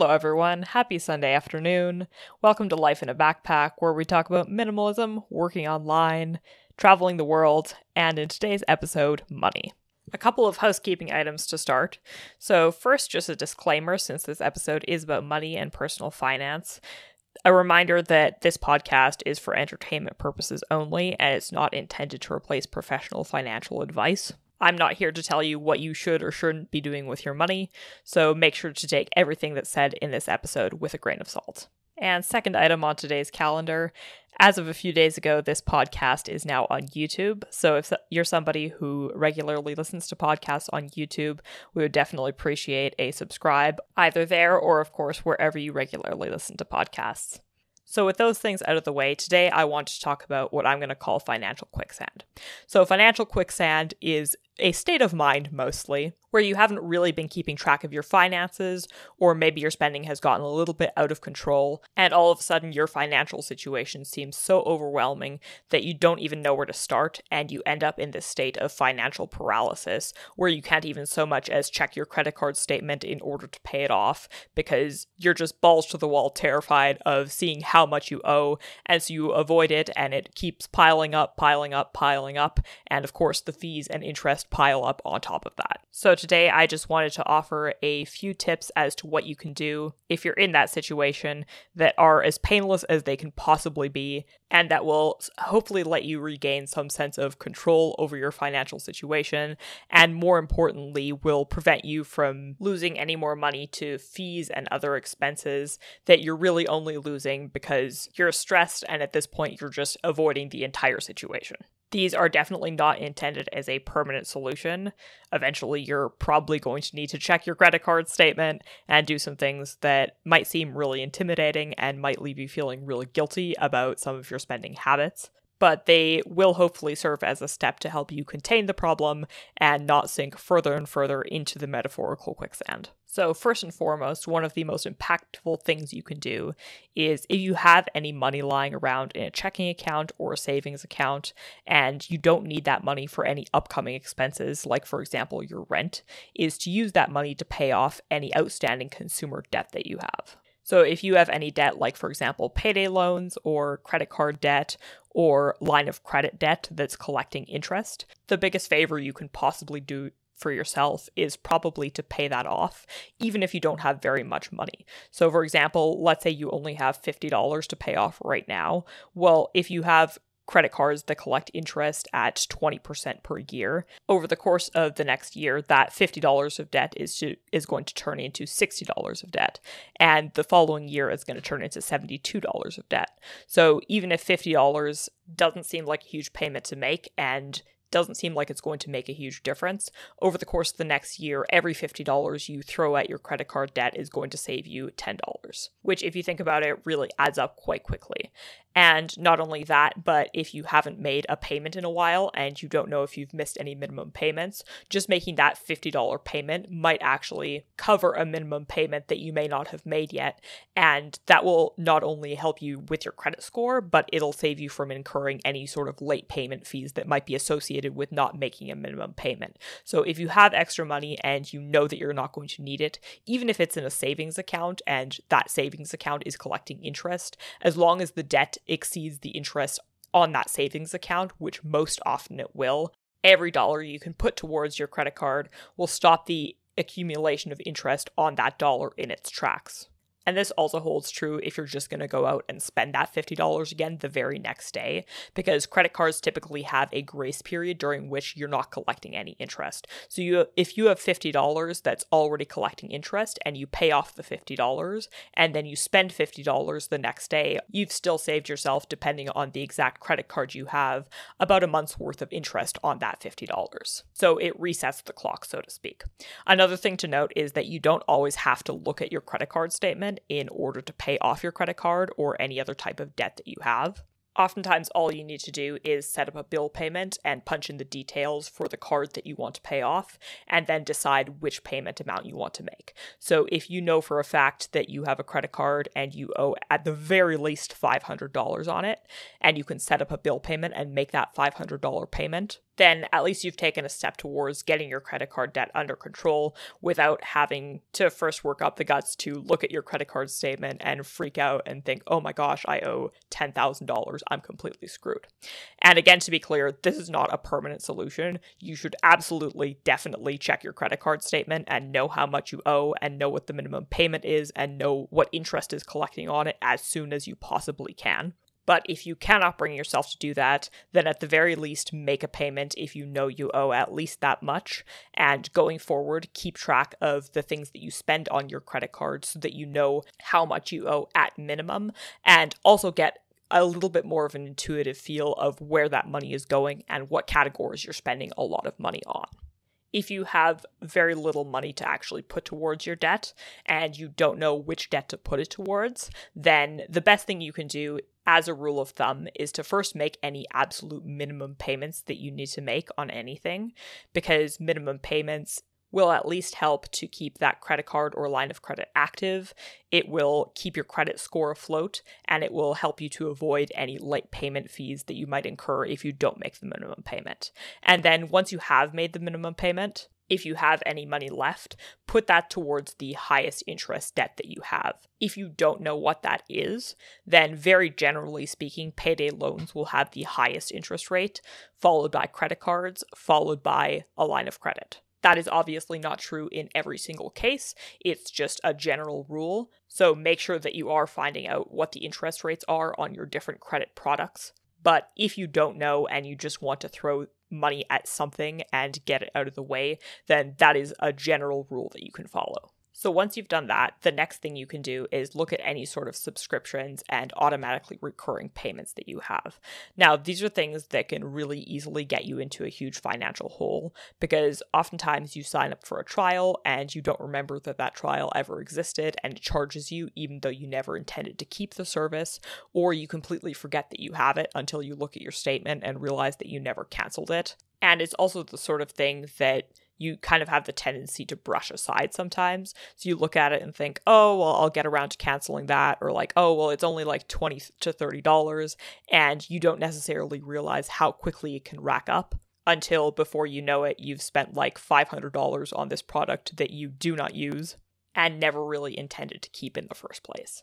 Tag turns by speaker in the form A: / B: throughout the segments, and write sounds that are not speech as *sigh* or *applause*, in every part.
A: Hello, everyone. Happy Sunday afternoon. Welcome to Life in a Backpack, where we talk about minimalism, working online, traveling the world, and in today's episode, money. A couple of housekeeping items to start. So, first, just a disclaimer since this episode is about money and personal finance. A reminder that this podcast is for entertainment purposes only and it's not intended to replace professional financial advice. I'm not here to tell you what you should or shouldn't be doing with your money, so make sure to take everything that's said in this episode with a grain of salt. And second item on today's calendar, as of a few days ago, this podcast is now on YouTube. So if you're somebody who regularly listens to podcasts on YouTube, we would definitely appreciate a subscribe either there or, of course, wherever you regularly listen to podcasts. So, with those things out of the way, today I want to talk about what I'm going to call financial quicksand. So, financial quicksand is a state of mind mostly, where you haven't really been keeping track of your finances, or maybe your spending has gotten a little bit out of control, and all of a sudden your financial situation seems so overwhelming that you don't even know where to start, and you end up in this state of financial paralysis, where you can't even so much as check your credit card statement in order to pay it off, because you're just balls to the wall terrified of seeing how much you owe, and so you avoid it, and it keeps piling up, piling up, piling up, and of course the fees and interest pile up on top of that. So today I just wanted to offer a few tips as to what you can do if you're in that situation that are as painless as they can possibly be and that will hopefully let you regain some sense of control over your financial situation and more importantly will prevent you from losing any more money to fees and other expenses that you're really only losing because you're stressed and at this point you're just avoiding the entire situation. These are definitely not intended as a permanent solution. Eventually, you're probably going to need to check your credit card statement and do some things that might seem really intimidating and might leave you feeling really guilty about some of your spending habits but they will hopefully serve as a step to help you contain the problem and not sink further and further into the metaphorical quicksand. So, first and foremost, one of the most impactful things you can do is if you have any money lying around in a checking account or a savings account, and you don't need that money for any upcoming expenses, like, for example, your rent, is to use that money to pay off any outstanding consumer debt that you have. So, if you have any debt, like for example, payday loans or credit card debt or line of credit debt that's collecting interest, the biggest favor you can possibly do for yourself is probably to pay that off, even if you don't have very much money. So, for example, let's say you only have $50 to pay off right now. Well, if you have credit cards that collect interest at 20% per year. Over the course of the next year, that $50 of debt is to, is going to turn into $60 of debt, and the following year is going to turn into $72 of debt. So even if $50 doesn't seem like a huge payment to make and doesn't seem like it's going to make a huge difference. Over the course of the next year, every $50 you throw at your credit card debt is going to save you $10, which, if you think about it, really adds up quite quickly. And not only that, but if you haven't made a payment in a while and you don't know if you've missed any minimum payments, just making that $50 payment might actually cover a minimum payment that you may not have made yet. And that will not only help you with your credit score, but it'll save you from incurring any sort of late payment fees that might be associated with not making a minimum payment. So if you have extra money and you know that you're not going to need it, even if it's in a savings account and that savings account is collecting interest, as long as the debt exceeds the interest on that savings account, which most often it will, every dollar you can put towards your credit card will stop the accumulation of interest on that dollar in its tracks. And this also holds true if you're just going to go out and spend that $50 again the very next day, because credit cards typically have a grace period during which you're not collecting any interest. So you if you have $50 that's already collecting interest and you pay off the $50 and then you spend $50 the next day, you've still saved yourself depending on the exact credit card you have about a month's worth of interest on that $50. So it resets the clock so to speak. Another thing to note is that you don't always have to look at your credit card statement in order to pay off your credit card or any other type of debt that you have. Oftentimes, all you need to do is set up a bill payment and punch in the details for the card that you want to pay off, and then decide which payment amount you want to make. So, if you know for a fact that you have a credit card and you owe at the very least $500 on it, and you can set up a bill payment and make that $500 payment, then at least you've taken a step towards getting your credit card debt under control without having to first work up the guts to look at your credit card statement and freak out and think, oh my gosh, I owe $10,000. I'm completely screwed. And again, to be clear, this is not a permanent solution. You should absolutely, definitely check your credit card statement and know how much you owe and know what the minimum payment is and know what interest is collecting on it as soon as you possibly can. But if you cannot bring yourself to do that, then at the very least make a payment if you know you owe at least that much. And going forward, keep track of the things that you spend on your credit card so that you know how much you owe at minimum. And also get a little bit more of an intuitive feel of where that money is going and what categories you're spending a lot of money on if you have very little money to actually put towards your debt and you don't know which debt to put it towards, then the best thing you can do as a rule of thumb is to first make any absolute minimum payments that you need to make on anything because minimum payments will at least help to keep that credit card or line of credit active. It will keep your credit score afloat and it will help you to avoid any late payment fees that you might incur if you don't make the minimum payment. And then once you have made the minimum payment, if you have any money left, put that towards the highest interest debt that you have. If you don't know what that is, then very generally speaking, payday loans will have the highest interest rate, followed by credit cards, followed by a line of credit. That is obviously not true in every single case. It's just a general rule. So make sure that you are finding out what the interest rates are on your different credit products. But if you don't know and you just want to throw money at something and get it out of the way, then that is a general rule that you can follow. So once you've done that, the next thing you can do is look at any sort of subscriptions and automatically recurring payments that you have. Now, these are things that can really easily get you into a huge financial hole because oftentimes you sign up for a trial and you don't remember that that trial ever existed and it charges you even though you never intended to keep the service, or you completely forget that you have it until you look at your statement and realize that you never canceled it. And it's also the sort of thing that you kind of have the tendency to brush aside sometimes. So you look at it and think, oh, well, I'll get around to canceling that. Or like, oh, well, it's only like 20 to $30. And you don't necessarily realize how quickly it can rack up until before you know it, you've spent like $500 on this product that you do not use and never really intended to keep in the first place.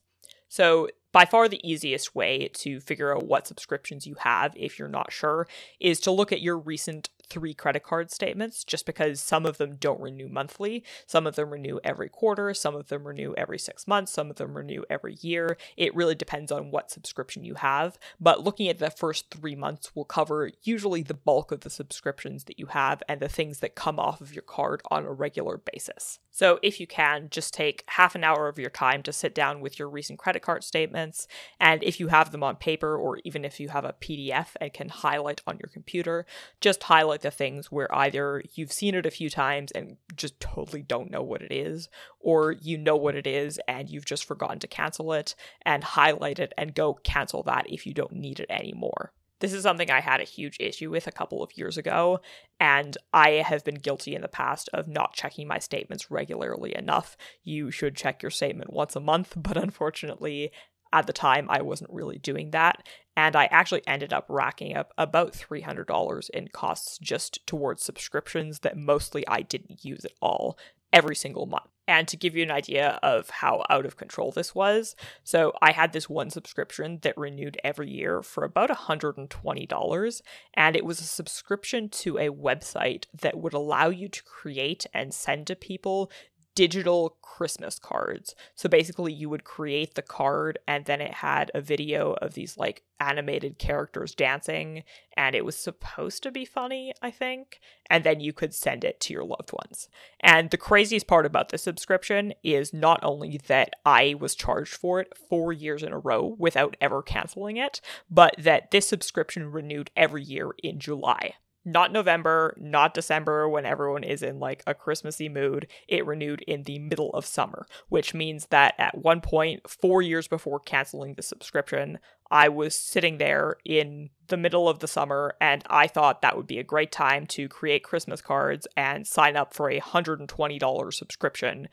A: So, by far the easiest way to figure out what subscriptions you have if you're not sure is to look at your recent three credit card statements just because some of them don't renew monthly. Some of them renew every quarter, some of them renew every six months, some of them renew every year. It really depends on what subscription you have. But looking at the first three months will cover usually the bulk of the subscriptions that you have and the things that come off of your card on a regular basis. So if you can, just take half an hour of your time to sit down with your recent credit card statements. And if you have them on paper or even if you have a PDF and can highlight on your computer, just highlight like the things where either you've seen it a few times and just totally don't know what it is, or you know what it is and you've just forgotten to cancel it and highlight it and go cancel that if you don't need it anymore. This is something I had a huge issue with a couple of years ago, and I have been guilty in the past of not checking my statements regularly enough. You should check your statement once a month, *laughs* but unfortunately, at the time, I wasn't really doing that. And I actually ended up racking up about $300 in costs just towards subscriptions that mostly I didn't use at all every single month. And to give you an idea of how out of control this was, so I had this one subscription that renewed every year for about $120, and it was a subscription to a website that would allow you to create and send to people digital Christmas cards. So basically, you would create the card, and then it had a video of these like animated characters dancing, and it was supposed to be funny, I think. And then you could send it to your loved ones. And the craziest part about this subscription is not only that I was charged for it four years in a row without ever canceling it, but that this subscription renewed every year in July not November, not December when everyone is in like a Christmassy mood. It renewed in the middle of summer, which means that at one point, four years before canceling the subscription, I was sitting there in the middle of the summer and I thought that would be a great time to create Christmas cards and sign up for a $120 subscription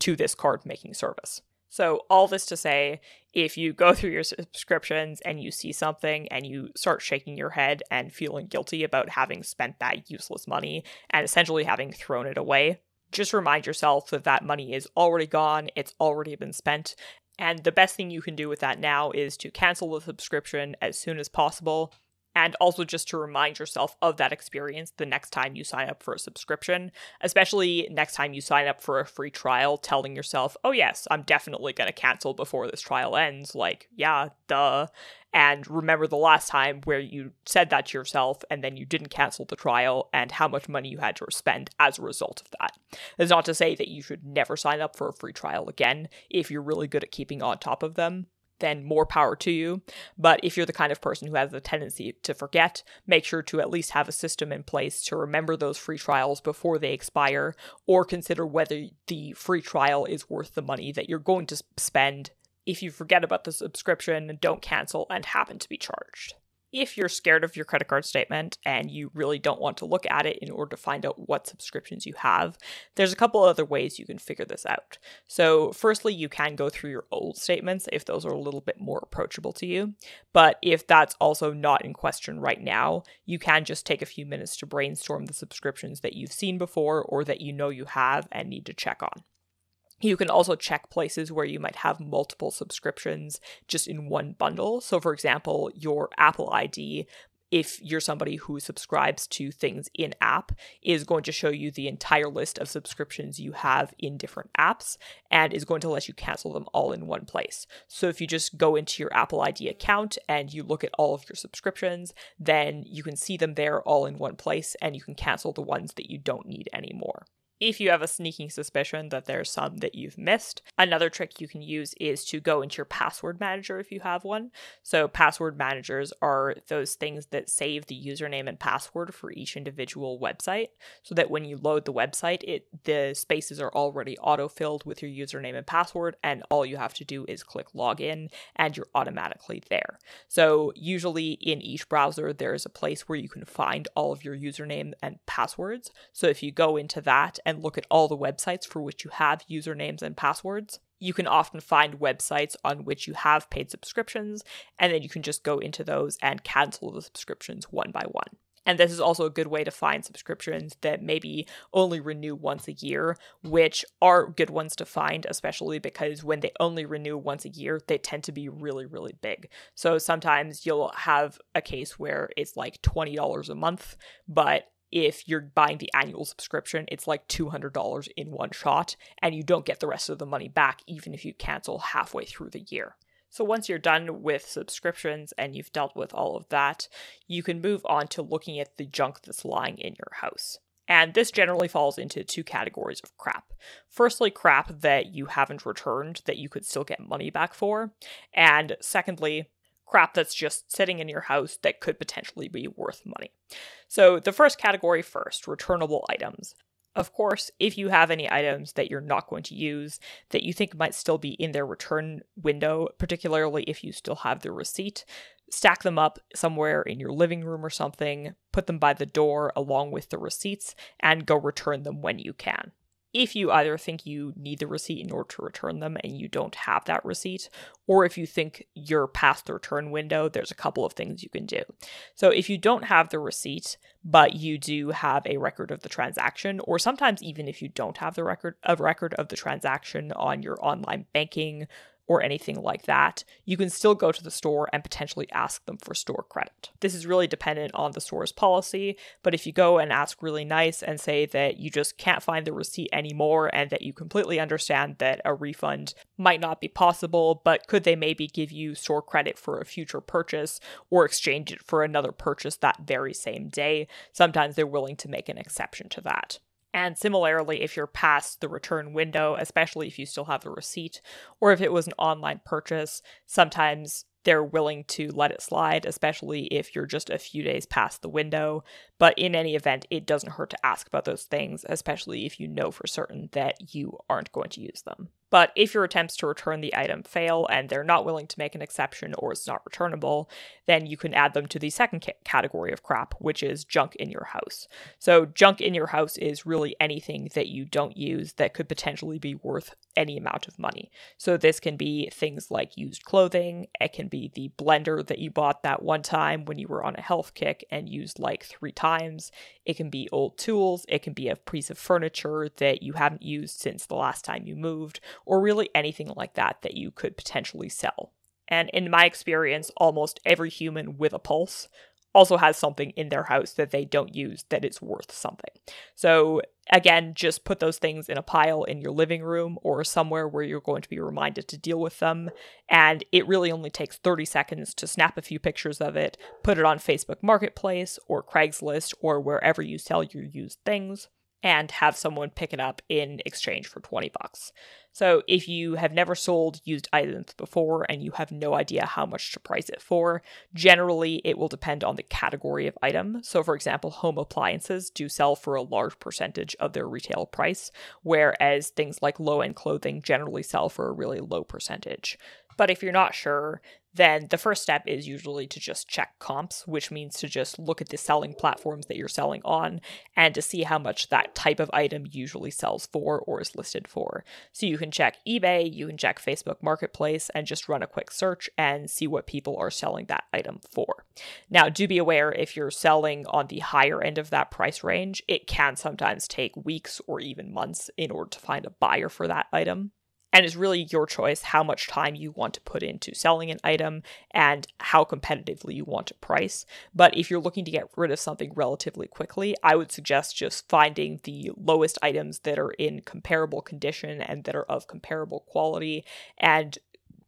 A: to this card making service. So, all this to say, if you go *laughs* through your subscriptions and you see something and you start shaking your head and feeling guilty about having spent that useless money and essentially having thrown it away, just remind yourself that that money is already gone, it's already been spent. And the best thing you can do with that now is to cancel the subscription as soon as possible and also just to remind yourself of that experience the next time you sign up for a subscription, especially next time you sign up for a free trial, telling yourself, oh, yes, I'm definitely going to cancel before this trial ends. Like, yeah, duh. And remember the last time where you said that to yourself and then you didn't cancel the trial and how much money you had to spend as a result of that. It's not to say that you should never sign up for a free trial again if you're really good at keeping on top of them then more power to you. But if you're the kind of person who has a tendency to forget, make sure to at least have a system in place to remember those free trials before they expire, or consider whether the free trial is worth the money that you're going to spend if you forget about the subscription, don't cancel, and happen to be charged if you're scared of your credit card statement and you really don't want to look at it in order to find out what subscriptions you have, there's a couple other ways you can figure this out. So, firstly, you can go through your old statements if those are a little bit more approachable to you. But if that's also not in question right now, you can just take a few minutes to brainstorm the subscriptions that you've seen before or that you know you have and need to check on. You can also check places where you might have multiple subscriptions just in one bundle. So, for example, your Apple ID, if you're somebody who subscribes to things in app, is going to show you the entire list of subscriptions you have in different apps and is going to let you cancel them all in one place. So, if you just go into your Apple ID account and you look at all of your subscriptions, then you can see them there all in one place and you can cancel the ones that you don't need anymore if you have a sneaking suspicion that there's some that you've missed. Another trick you can use is to go into your password manager if you have one. So, password managers are those things that save the username and password for each individual website so that when you load the website, it the spaces are already auto-filled with your username and password and all you have to do is click login and you're automatically there. So, usually in each browser there is a place where you can find all of your username and passwords. So, if you go into that and look at all the websites for which you have usernames and passwords. You can often find websites on which you have paid subscriptions, and then you can just go into those and cancel the subscriptions one by one. And this is also a good way to find subscriptions that maybe only renew once a year, which are good ones to find, especially because when they only renew once a year, they tend to be really, really big. So sometimes you'll have a case where it's like $20 a month, but if you're buying the annual subscription, it's like $200 in one shot, and you don't get the rest of the money back even if you cancel halfway through the year. So, once you're done with subscriptions and you've dealt with all of that, you can move on to looking at the junk that's lying in your house. And this generally falls into two categories of crap. Firstly, crap that you haven't returned that you could still get money back for. And secondly, crap that's just sitting in your house that could potentially be worth money. So, the first category first returnable items. Of course, if you have any items that you're not going to use that you think might still be in their return window, particularly if you still have the receipt, stack them up somewhere in your living room or something, put them by the door along with the receipts, and go return them when you can if you either think you need the receipt in order to return them and you don't have that receipt, or if you think you're past the return window, there's a couple of things you can do. So, if you don't have the receipt, but you do have a record of the transaction, or sometimes even if you don't have the record a record of the transaction on your online banking or anything like that, you can still go to the store and potentially ask them for store credit. This is really dependent on the store's policy, but if you go and ask really nice and say that you just can't find the receipt anymore and that you completely understand that a refund might not be possible, but could they maybe give you store credit for a future purchase or exchange it for another purchase that very same day, sometimes they're willing to make an exception to that. And similarly, if you're past the return window, especially if you still have the receipt, or if it was an online purchase, sometimes they're willing to let it slide, especially if you're just a few days past the window. But in any event, it doesn't hurt to ask about those things, especially if you know for certain that you aren't going to use them. But if your attempts to return the item fail and they're not willing to make an exception or it's not returnable, then you can add them to the second ca- category of crap, which is junk in your house. So, junk in your house is really anything that you don't use that could potentially be worth any amount of money. So, this can be things like used clothing, it can be the blender that you bought that one time when you were on a health kick and used like three times, it can be old tools, it can be a piece of furniture that you haven't used since the last time you moved or really anything like that that you could potentially sell. And in my experience, almost every human with a pulse also has something in their house that they don't use that is worth something. So, again, just put those things in a pile in your living room or somewhere where you're going to be reminded to deal with them. And it really only takes 30 seconds to snap a few pictures of it, put it on Facebook Marketplace or Craigslist or wherever you sell your used things and have someone pick it up in exchange for 20 bucks. So if you have never sold used items before and you have no idea how much to price it for, generally it will depend on the category of item. So for example, home appliances do sell for a large percentage of their retail price, whereas things like low-end clothing generally sell for a really low percentage. But if you're not sure, then the first step is usually to just check comps, which means to just look at the selling platforms that you're selling on and to see how much that type of item usually sells for or is listed for. So you can check eBay, you can check Facebook Marketplace, and just run a quick search and see what people are selling that item for. Now, do be aware if you're selling on the higher end of that price range, it can sometimes take weeks or even months in order to find a buyer for that item. And it's really your choice how much time you want to put into selling an item and how competitively you want to price. But if you're looking to get rid of something relatively quickly, I would suggest just finding the lowest items that are in comparable condition and that are of comparable quality and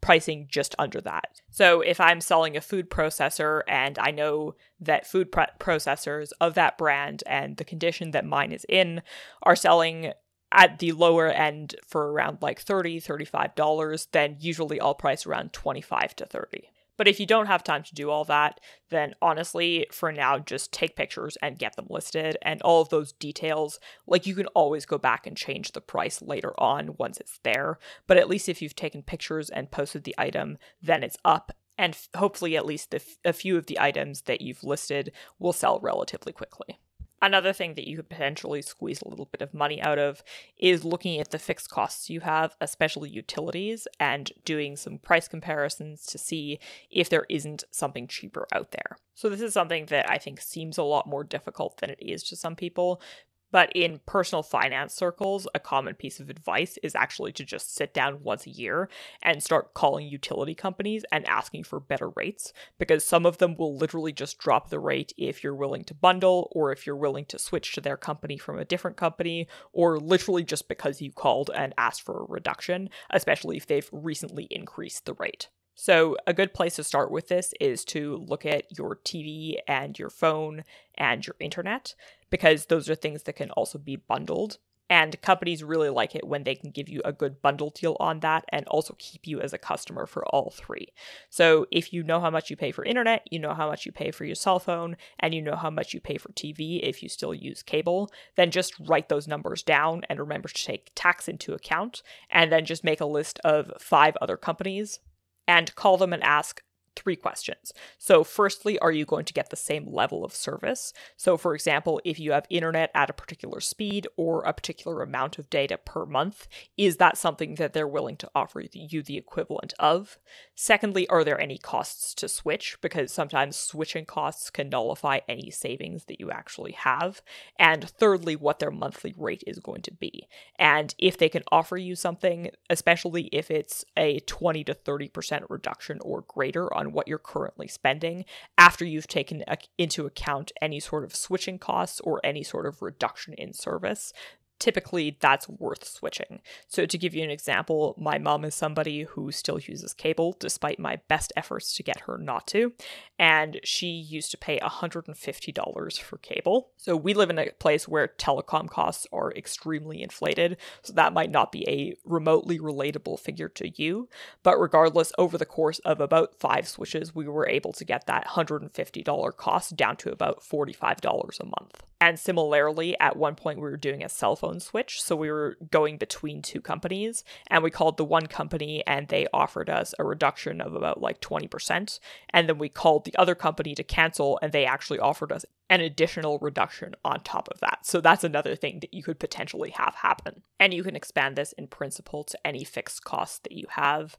A: pricing just under that. So if I'm selling a food processor and I know that food processors of that brand and the condition that mine is in are selling at the lower end for around like 30 $35 then usually i'll price around 25 to 30 but if you don't have time to do all that then honestly for now just take pictures and get them listed and all of those details like you can always go back and change the price later on once it's there. But at least if you've taken pictures and posted the item then it's up and hopefully at least a few of the items that you've listed will sell relatively quickly Another thing that you could potentially squeeze a little bit of money out of is looking at the fixed costs you have, especially utilities, and doing some price comparisons to see if there isn't something cheaper out there. So, this is something that I think seems a lot more difficult than it is to some people but in personal finance circles, a common piece of advice is actually to just sit down once a year and start calling utility companies and asking for better rates because some of them will literally just drop the rate if you're willing to bundle or if you're willing to switch to their company from a different company or literally just because you called and asked for a reduction, especially if they've recently increased the rate. So, a good place to start with this is to look at your TV and your phone and your internet, because those are things that can also be bundled. And companies really like it when they can give you a good bundle deal on that and also keep you as a customer for all three. So, if you know how much you pay for internet, you know how much you pay for your cell phone, and you know how much you pay for TV if you still use cable, then just write those numbers down and remember to take tax into account. And then just make a list of five other companies and call them and ask three questions. So, firstly, are you going to get the same level of service? So, for example, if you have internet at a particular speed or a particular amount of data per month, is that something that they're willing to offer you the equivalent of? Secondly, are there any costs to switch? Because sometimes switching costs can nullify any savings that you actually have. And thirdly, what their monthly rate is going to be. And if they can offer you something, especially if it's a 20 to 30% reduction or greater on what you're currently spending after you've taken uh, into account any sort of switching costs or any sort of reduction in service, typically that's worth switching. So, to give you an example, my mom is somebody who still uses cable despite my best efforts to get her not to. And she used to pay $150 for cable. So, we live in a place where telecom costs are extremely inflated. So, that might not be a remotely relatable figure to you. But regardless, over the course of about five switches, we were able to get that $150 cost down to about $45 a month. And similarly, at one point, we were doing a cell phone switch. So we were going between two companies, and we called the one company, and they offered us a reduction of about like 20%. And then we called the other company to cancel, and they actually offered us an additional reduction on top of that. So that's another thing that you could potentially have happen. And you can expand this in principle to any fixed cost that you have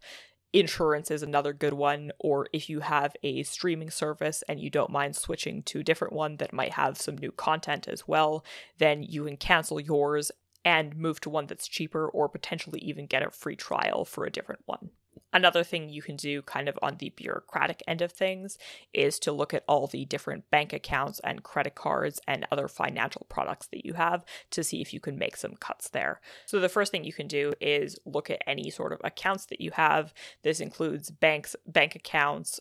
A: insurance is another good one or if you have a streaming service and you don't mind switching to a different one that might have some new content as well then you can cancel yours and move to one that's cheaper or potentially even get a free trial for a different one Another thing you can do, kind of on the bureaucratic end of things, is to look at all the different bank accounts and credit cards and other financial products that you have to see if you can make some cuts there. So, the first thing you can do is look at any sort of accounts that you have. This includes banks, bank accounts,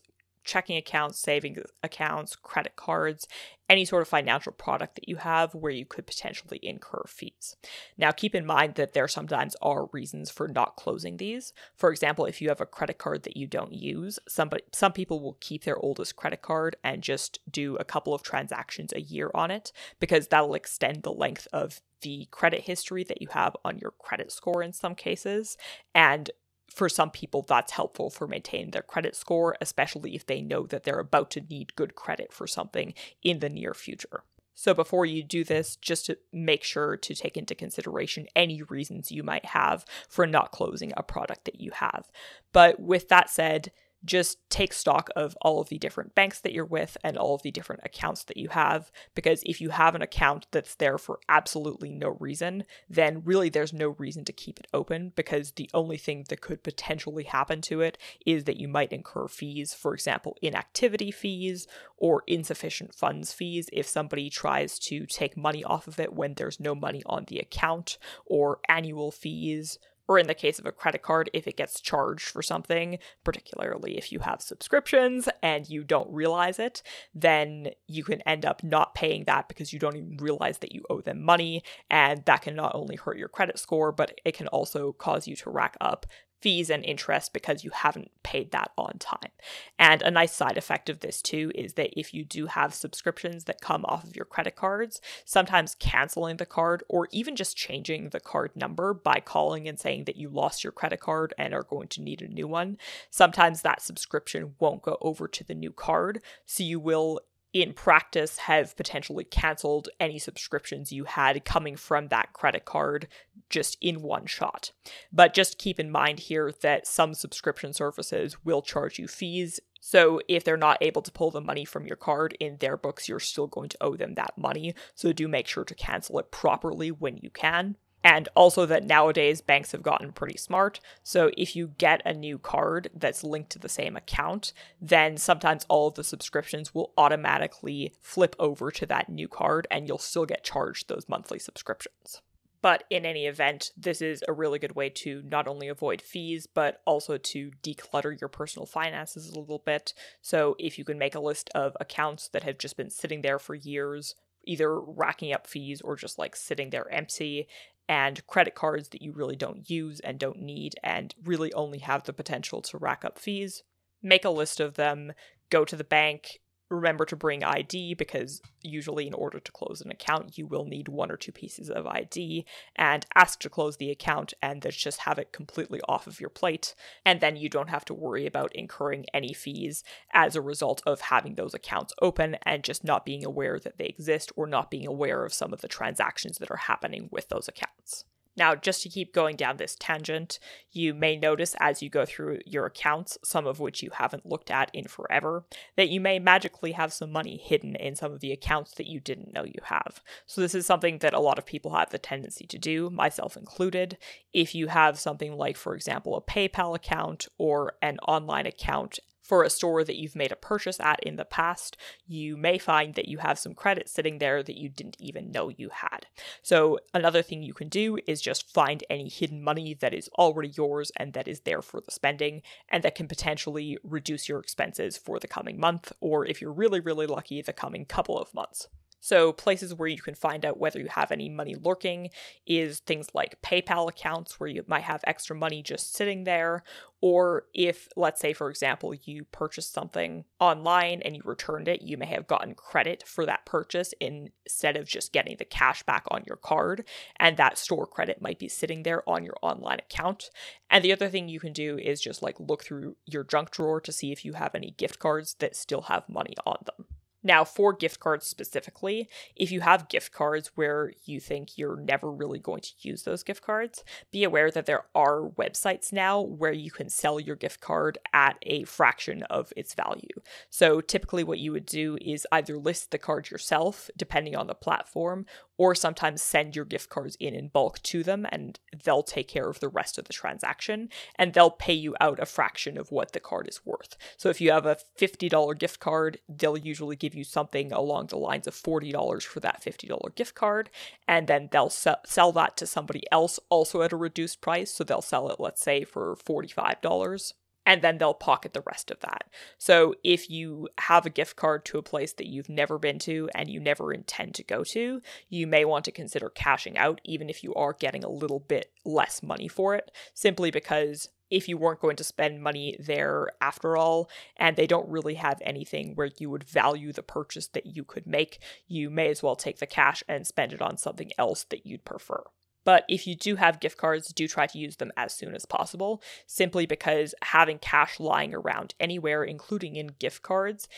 A: checking accounts, savings accounts, credit cards, any sort of financial product that you have where you could potentially incur fees. Now, keep in mind that there sometimes are reasons for not closing these. For example, if you have a credit card that you don't use, somebody, some people will keep their oldest credit card and just do a couple of transactions a year on it because that'll extend the length of the credit history that you have on your credit score in some cases. And for some people, that's helpful for maintaining their credit score, especially if they know that they're about to need good credit for something in the near future. So, before you do this, just to make sure to take into consideration any reasons you might have for not closing a product that you have. But with that said, just take stock of all of the different banks that you're with and all of the different accounts that you have. Because if you have an account that's there for absolutely no reason, then really there's no reason to keep it open because the only thing that could potentially happen to it is that you might incur fees, for example, inactivity fees or insufficient funds fees if somebody tries to take money off of it when there's no money on the account, or annual fees or in the case of a credit card, if it gets charged for something, particularly if you have subscriptions and you don't realize it, then you can end up not paying that because you don't even realize that you owe them money. And that can not only hurt your credit score, but it can also cause you to rack up fees and interest because you haven't paid that on time. And a nice side effect of this too is that if you do have subscriptions that come off of your credit cards, sometimes canceling the card or even just changing the card number by calling and saying that you lost your credit card and are going to need a new one, sometimes that subscription won't go over to the new card. So you will in practice have potentially canceled any subscriptions you had coming from that credit card just in one shot. But just keep in mind here that some subscription services will charge you fees. So if they're not able to pull the money from your card in their books, you're still going to owe them that money. So do make sure to cancel it properly when you can. And also that nowadays banks have gotten pretty smart. So if you get a new card that's linked to the same account, then sometimes all of the subscriptions will automatically flip over to that new card and you'll still get charged those monthly subscriptions. But in any event, this is a really good way to not only avoid fees, but also to declutter your personal finances a little bit. So if you can make a list of accounts that have just been sitting there for years, either racking up fees or just like sitting there empty, and credit cards that you really don't use and don't need and really only have the potential to rack up fees. Make a list of them, go to the bank, remember to bring ID because usually, in order to close an account, you will need one or two pieces of ID and ask to close the account and just have it completely off of your plate. And then you don't have to worry about incurring any fees as a result of having those accounts open and just not being aware that they exist or not being aware of some of the transactions that are happening with those accounts. Now, just to keep going down this tangent, you may notice as you go through your accounts, some of which you haven't looked at in forever, that you may magically have some money hidden in some of the accounts that you didn't know you have. So, this is something that a lot of people have the tendency to do, myself included. If you have something like, for example, a PayPal account or an online account for a store that you've made a purchase at in the past, you may find that you have some credit sitting there that you didn't even know you had. So, another thing you can do is just find any hidden money that is already yours and that is there for the spending, and that can potentially reduce your expenses for the coming month, or if you're really, really lucky, the coming couple of months. So, places where you can find out whether you have any money lurking is things like PayPal accounts where you might have extra money just sitting there. Or if, let's say, for example, you purchased something online and you returned it, you may have gotten credit for that purchase instead of just getting the cash back on your card. And that store credit might be sitting there on your online account. And the other thing you can do is just like look through your junk drawer to see if you have any gift cards that still have money on them. Now, for gift cards specifically, if you have gift cards where you think you're never really going to use those gift cards, be aware that there are websites now where you can sell your gift card at a fraction of its value. So, typically, what you would do is either list the card yourself, depending on the platform, or sometimes send your gift cards in in bulk to them and they'll take care of the rest of the transaction and they'll pay you out a fraction of what the card is worth. So if you have a $50 gift card, they'll usually give you something along the lines of $40 for that $50 gift card and then they'll sell, sell that to somebody else also at a reduced price. So they'll sell it let's say for $45 and then they'll pocket the rest of that. So if you have a gift card to a place that you've never been to and you never intend to go to, you may want to consider cashing out, even if you are getting a little bit less money for it, simply because if you weren't going to spend money there after all, and they don't really have anything where you would value the purchase that you could make, you may as well take the cash and spend it on something else that you'd prefer. But if you do have gift cards, do try to use them as soon as possible, simply because having cash lying around anywhere, including in gift cards,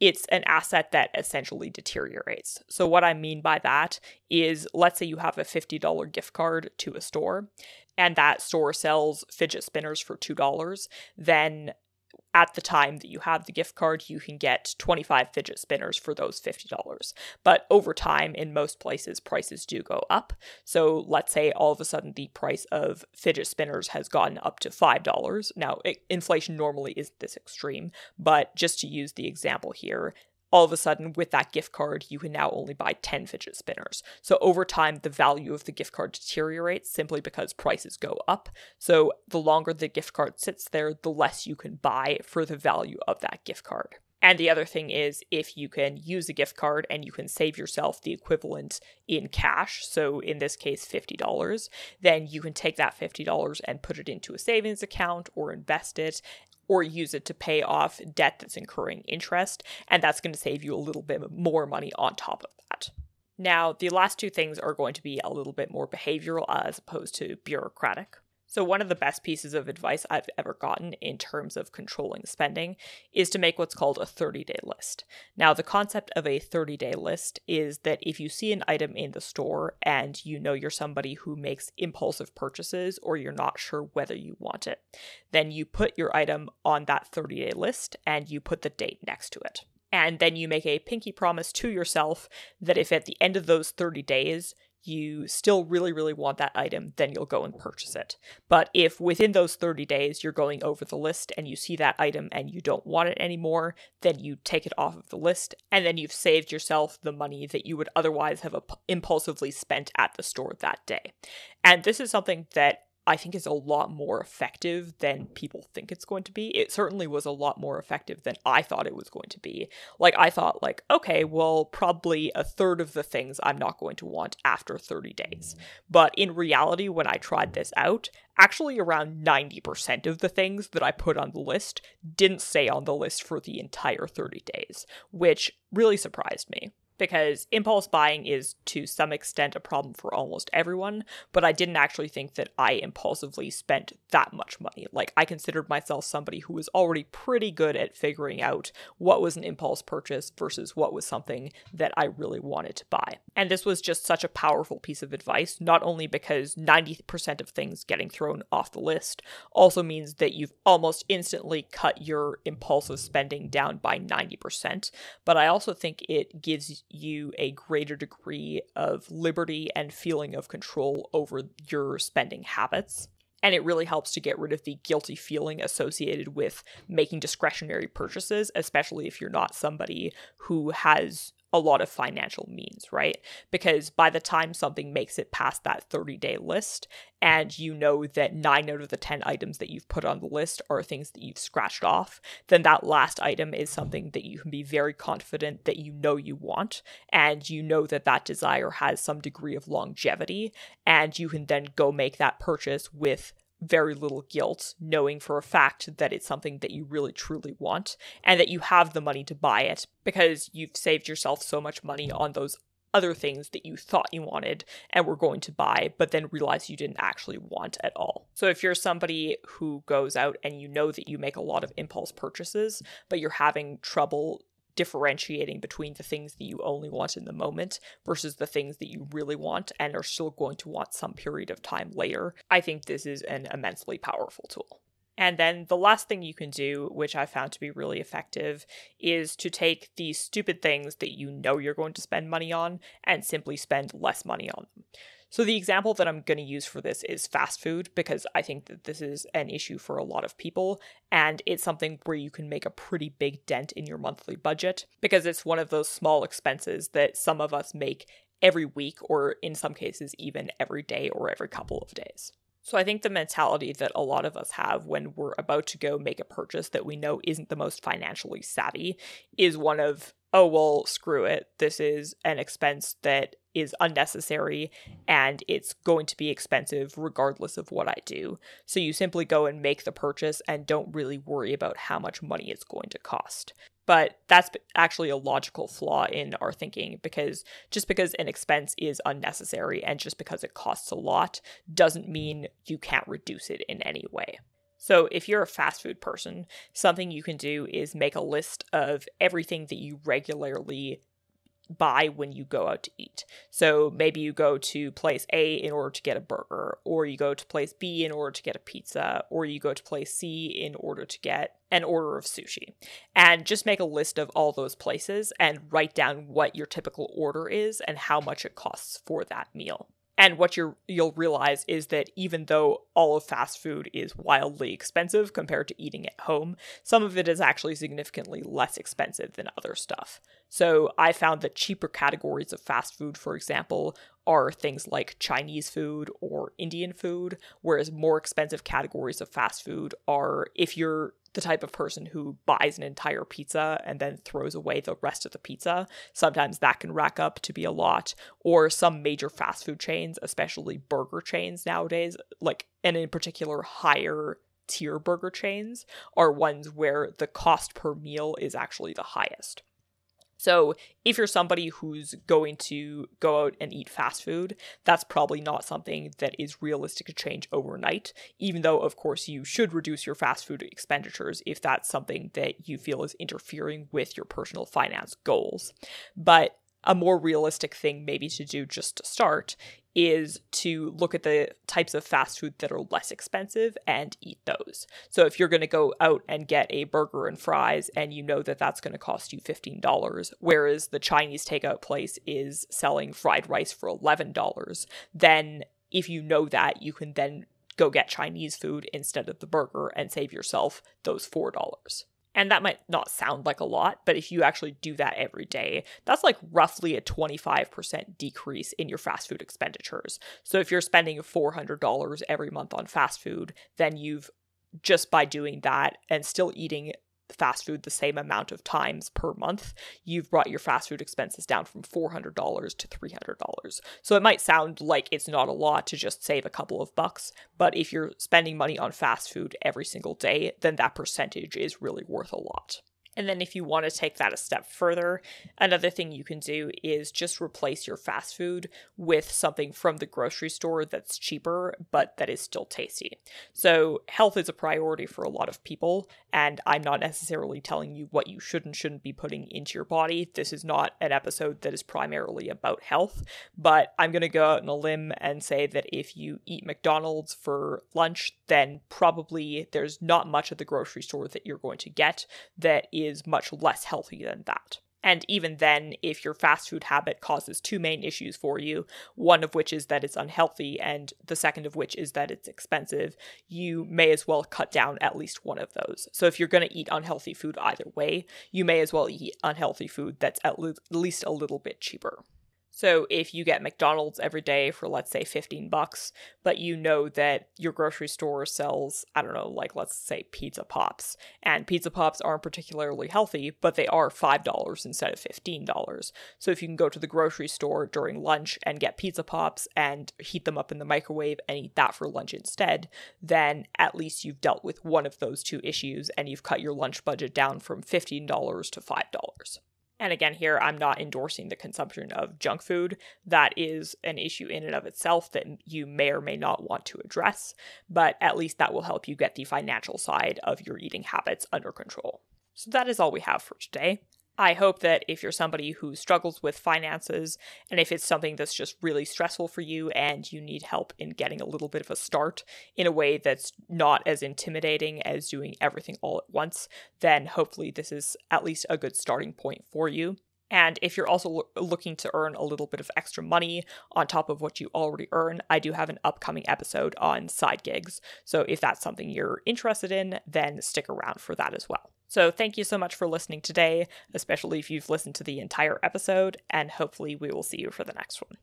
A: it's an asset that essentially deteriorates. So, what I mean by that is let's say you have a $50 gift card to a store, and that store sells fidget spinners for $2, then at the time that you have the gift card, you can get 25 fidget spinners for those $50. But over time, in most places, prices do go up. So let's say all of a sudden the price of fidget spinners has gone up to $5. Now, it, inflation normally isn't this extreme, but just to use the example here, all of a sudden with that gift card you can now only buy 10 fidget spinners. So over time the value of the gift card deteriorates simply because prices go up. So the longer the gift card sits there the less you can buy for the value of that gift card. And the other thing is if you can use a gift card and you can save yourself the equivalent in cash, so in this case $50, then you can take that $50 and put it into a savings account or invest it or use it to pay off debt that's incurring interest. And that's going to save you a little bit more money on top of that. Now, the last two things are going to be a little bit more behavioral as opposed to bureaucratic. So, one of the best pieces of advice I've ever gotten in terms of controlling spending is to make what's called a 30 day list. Now, the concept of a 30 day list is that if you see an item in the store and you know you're somebody who makes impulsive purchases or you're not sure whether you want it, then you put your item on that 30 day list and you put the date next to it. And then you make a pinky promise to yourself that if at the end of those 30 days you still really, really want that item, then you'll go and purchase it. But if within those 30 days you're going over the list and you see that item and you don't want it anymore, then you take it off of the list and then you've saved yourself the money that you would otherwise have impulsively spent at the store that day. And this is something that I think is a lot more effective than people think it's going to be. It certainly was a lot more effective than I thought it was going to be. Like I thought like okay, well probably a third of the things I'm not going to want after 30 days. But in reality when I tried this out, actually around 90% of the things that I put on the list didn't stay on the list for the entire 30 days, which really surprised me because impulse buying is to some extent a problem for almost everyone, but I didn't actually think that I impulsively spent that much money. Like, I considered myself somebody who was already pretty good at figuring out what was an impulse purchase versus what was something that I really wanted to buy. And this was just such a powerful piece of advice, not only because 90% of things getting thrown off the list also means that you've almost instantly cut your impulsive spending down by 90%, but I also think it gives you a greater degree of liberty and feeling of control over your spending habits. And it really helps to get rid of the guilty feeling associated with making discretionary purchases, especially if you're not somebody who has a lot of financial means, right? Because by the time something makes it past that 30 day list, and you know that nine out of the 10 items that you've put on the list are things that you've scratched off, then that last item is something that you can be very confident that you know you want, and you know that that desire has some degree of longevity, and you can then go make that purchase with very little guilt, knowing for a fact that it's something that you really truly want and that you have the money to buy it because you've saved yourself so much money on those other things that you thought you wanted and were going to buy, but then realize you didn't actually want at all. So, if you're somebody who goes out and you know that you make a lot of impulse purchases, but you're having trouble differentiating between the things that you only want in the moment versus the things that you really want and are still going to want some period of time later, I think this is an immensely powerful tool. And then the last thing you can do, which I found to be really effective, is to take these stupid things that you know you're going to spend money on and simply spend less money on them. So, the example that I'm going to use for this is fast food because I think that this is an issue for a lot of people. And it's something where you can make a pretty big dent in your monthly budget because it's one of those small expenses that some of us make every week, or in some cases, even every day or every couple of days. So I think the mentality that a lot of us have when we're about to go make a purchase that we know isn't the most financially savvy is one of, oh, well, screw it. This is an expense that is unnecessary and it's going to be expensive regardless of what I do. So you simply go and make the purchase and don't really worry about how much money it's going to cost. But that's actually a logical flaw in our thinking because just because an expense is unnecessary and just because it costs a lot doesn't mean you can't reduce it in any way. So, if you're a fast food person, something you can do is make a list of everything that you regularly buy when you go out to eat. So maybe you go to place A in order to get a burger, or you go to place B in order to get a pizza, or you go to place C in order to get an order of sushi. And just make a list of all those places and write down what your typical order is and how much it costs for that meal. And what you you'll realize is that even though all of fast food is wildly expensive compared to eating at home, some of it is actually significantly less expensive than other stuff. So I found that cheaper categories of fast food, for example, are things like Chinese food or Indian food, whereas more expensive categories of fast food are if you're the type of person who buys an entire pizza and then throws away the rest of the pizza. Sometimes that can rack up to be a lot. Or some major fast food chains, especially burger chains nowadays, like, and in particular, higher tier burger chains, are ones where the cost per meal is actually the highest. So, if you're somebody who's going to go out and eat fast food, that's probably not something that is realistic to change overnight, even though, of course, you should reduce your fast food expenditures if that's something that you feel is interfering with your personal finance goals. But a more realistic thing, maybe to do just to start, is to look at the types of fast food that are less expensive and eat those. So if you're going to go out and get a burger and fries and you know that that's going to cost you $15, whereas the Chinese takeout place is selling fried rice for $11, then if you know that, you can then go get Chinese food instead of the burger and save yourself those $4. And that might not sound like a lot, but if you actually do that every day, that's like roughly a 25% decrease in your fast food expenditures. So if you're spending $400 every month on fast food, then you've just by doing that and still eating fast food the same amount of times per month, you've brought your fast food expenses down from $400 to $300. So it might sound like it's not a lot to just save a couple of bucks, but if you're spending money on fast food every single day, then that percentage is really worth a lot. And then, if you want to take that a step further, another thing you can do is just replace your fast food with something from the grocery store that's cheaper, but that is still tasty. So, health is a priority for a lot of people, and I'm not necessarily telling you what you should and shouldn't be putting into your body. This is not an episode that is primarily about health, but I'm going to go out on a limb and say that if you eat McDonald's for lunch, then probably there's not much at the grocery store that you're going to get that is much less healthy than that. And even then, if your fast food habit causes two main issues for you, one of which is that it's unhealthy, and the second of which is that it's expensive, you may as well cut down at least one of those. So if you're going to eat unhealthy food either way, you may as well eat unhealthy food that's at least a little bit cheaper. So if you get McDonald's every day for let's say 15 bucks, but you know that your grocery store sells, I don't know, like let's say pizza pops, and pizza pops aren't particularly healthy, but they are $5 instead of $15. So if you can go to the grocery store during lunch and get pizza pops and heat them up in the microwave and eat that for lunch instead, then at least you've dealt with one of those two issues and you've cut your lunch budget down from $15 to $5. And again, here I'm not endorsing the consumption of junk food. That is an issue in and of itself that you may or may not want to address, but at least that will help you get the financial side of your eating habits under control. So that is all we have for today. I hope that if you're somebody who struggles with finances, and if it's something that's just really stressful for you and you need help in getting a little bit of a start in a way that's not as intimidating as doing everything all at once, then hopefully this is at least a good starting point for you. And if you're also lo- looking to earn a little bit of extra money on top of what you already earn, I do have an upcoming episode on side gigs. So if that's something you're interested in, then stick around for that as well. So thank you so much for listening today, especially if you've listened to the entire episode, and hopefully we will see you for the next one.